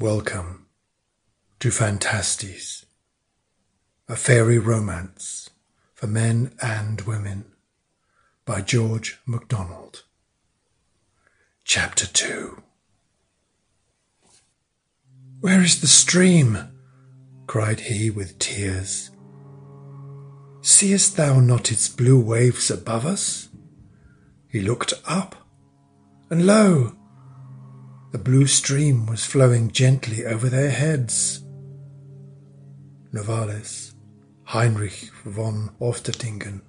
Welcome to Phantastes, a fairy romance for men and women by George MacDonald. Chapter 2 Where is the stream? cried he with tears. Seest thou not its blue waves above us? He looked up, and lo! The blue stream was flowing gently over their heads. Novalis, Heinrich von Ofterdingen.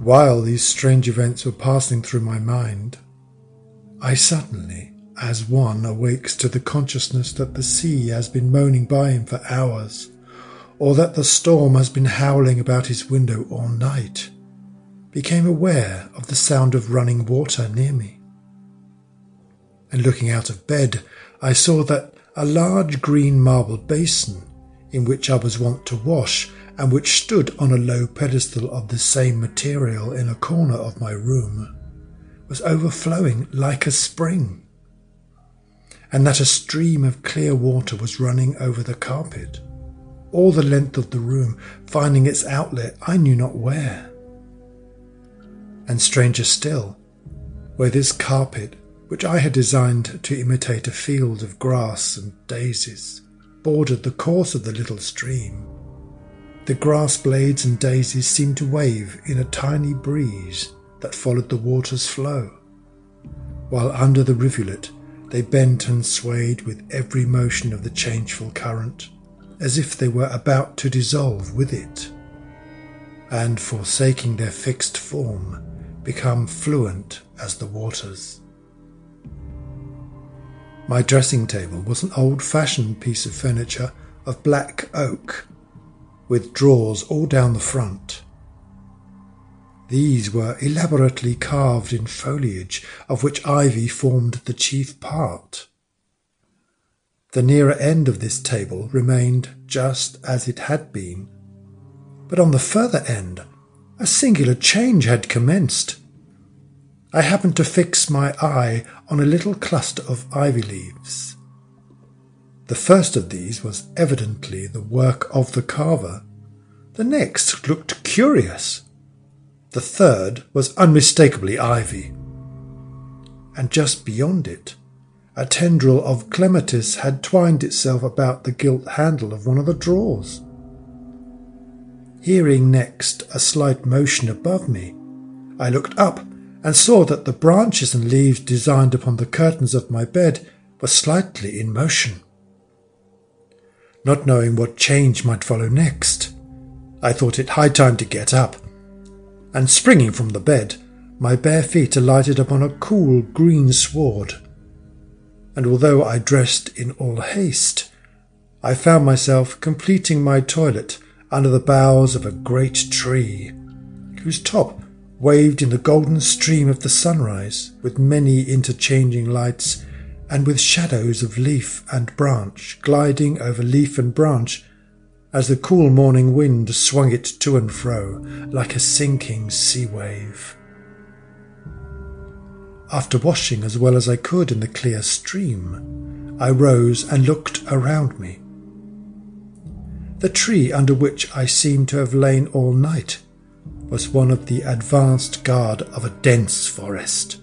While these strange events were passing through my mind, I suddenly, as one awakes to the consciousness that the sea has been moaning by him for hours, or that the storm has been howling about his window all night, became aware of the sound of running water near me and looking out of bed, I saw that a large green marble basin, in which I was wont to wash, and which stood on a low pedestal of the same material in a corner of my room, was overflowing like a spring, and that a stream of clear water was running over the carpet, all the length of the room, finding its outlet I knew not where. And stranger still, where this carpet which I had designed to imitate a field of grass and daisies, bordered the course of the little stream. The grass blades and daisies seemed to wave in a tiny breeze that followed the water's flow, while under the rivulet they bent and swayed with every motion of the changeful current, as if they were about to dissolve with it, and, forsaking their fixed form, become fluent as the waters. My dressing table was an old fashioned piece of furniture of black oak, with drawers all down the front. These were elaborately carved in foliage, of which ivy formed the chief part. The nearer end of this table remained just as it had been, but on the further end a singular change had commenced. I happened to fix my eye on a little cluster of ivy leaves. The first of these was evidently the work of the carver. The next looked curious. The third was unmistakably ivy. And just beyond it, a tendril of clematis had twined itself about the gilt handle of one of the drawers. Hearing next a slight motion above me, I looked up and saw that the branches and leaves designed upon the curtains of my bed were slightly in motion. Not knowing what change might follow next, I thought it high time to get up, and springing from the bed, my bare feet alighted upon a cool green sward. And although I dressed in all haste, I found myself completing my toilet under the boughs of a great tree, whose top waved in the golden stream of the sunrise, with many interchanging lights, and with shadows of leaf and branch gliding over leaf and branch as the cool morning wind swung it to and fro like a sinking sea wave. After washing as well as I could in the clear stream, I rose and looked around me. The tree under which I seemed to have lain all night was one of the advanced guard of a dense forest,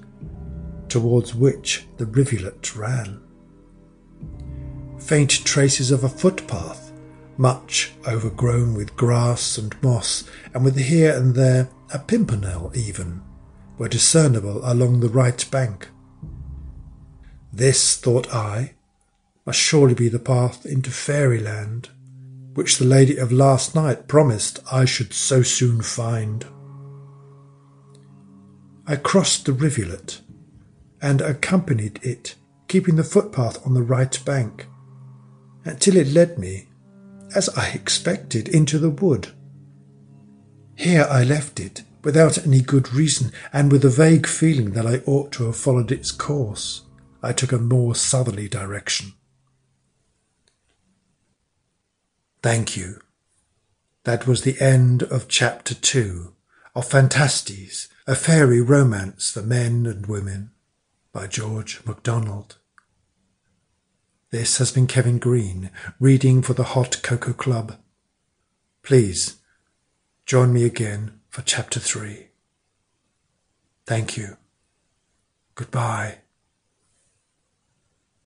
towards which the rivulet ran. Faint traces of a footpath, much overgrown with grass and moss, and with here and there a pimpernel even, were discernible along the right bank. This, thought I, must surely be the path into fairyland which the lady of last night promised I should so soon find. I crossed the rivulet and accompanied it, keeping the footpath on the right bank, until it led me, as I expected, into the wood. Here I left it, without any good reason, and with a vague feeling that I ought to have followed its course. I took a more southerly direction. Thank you. That was the end of chapter two of Phantastes, a fairy romance for men and women by George MacDonald. This has been Kevin Green, reading for the Hot Cocoa Club. Please join me again for Chapter 3. Thank you. Goodbye.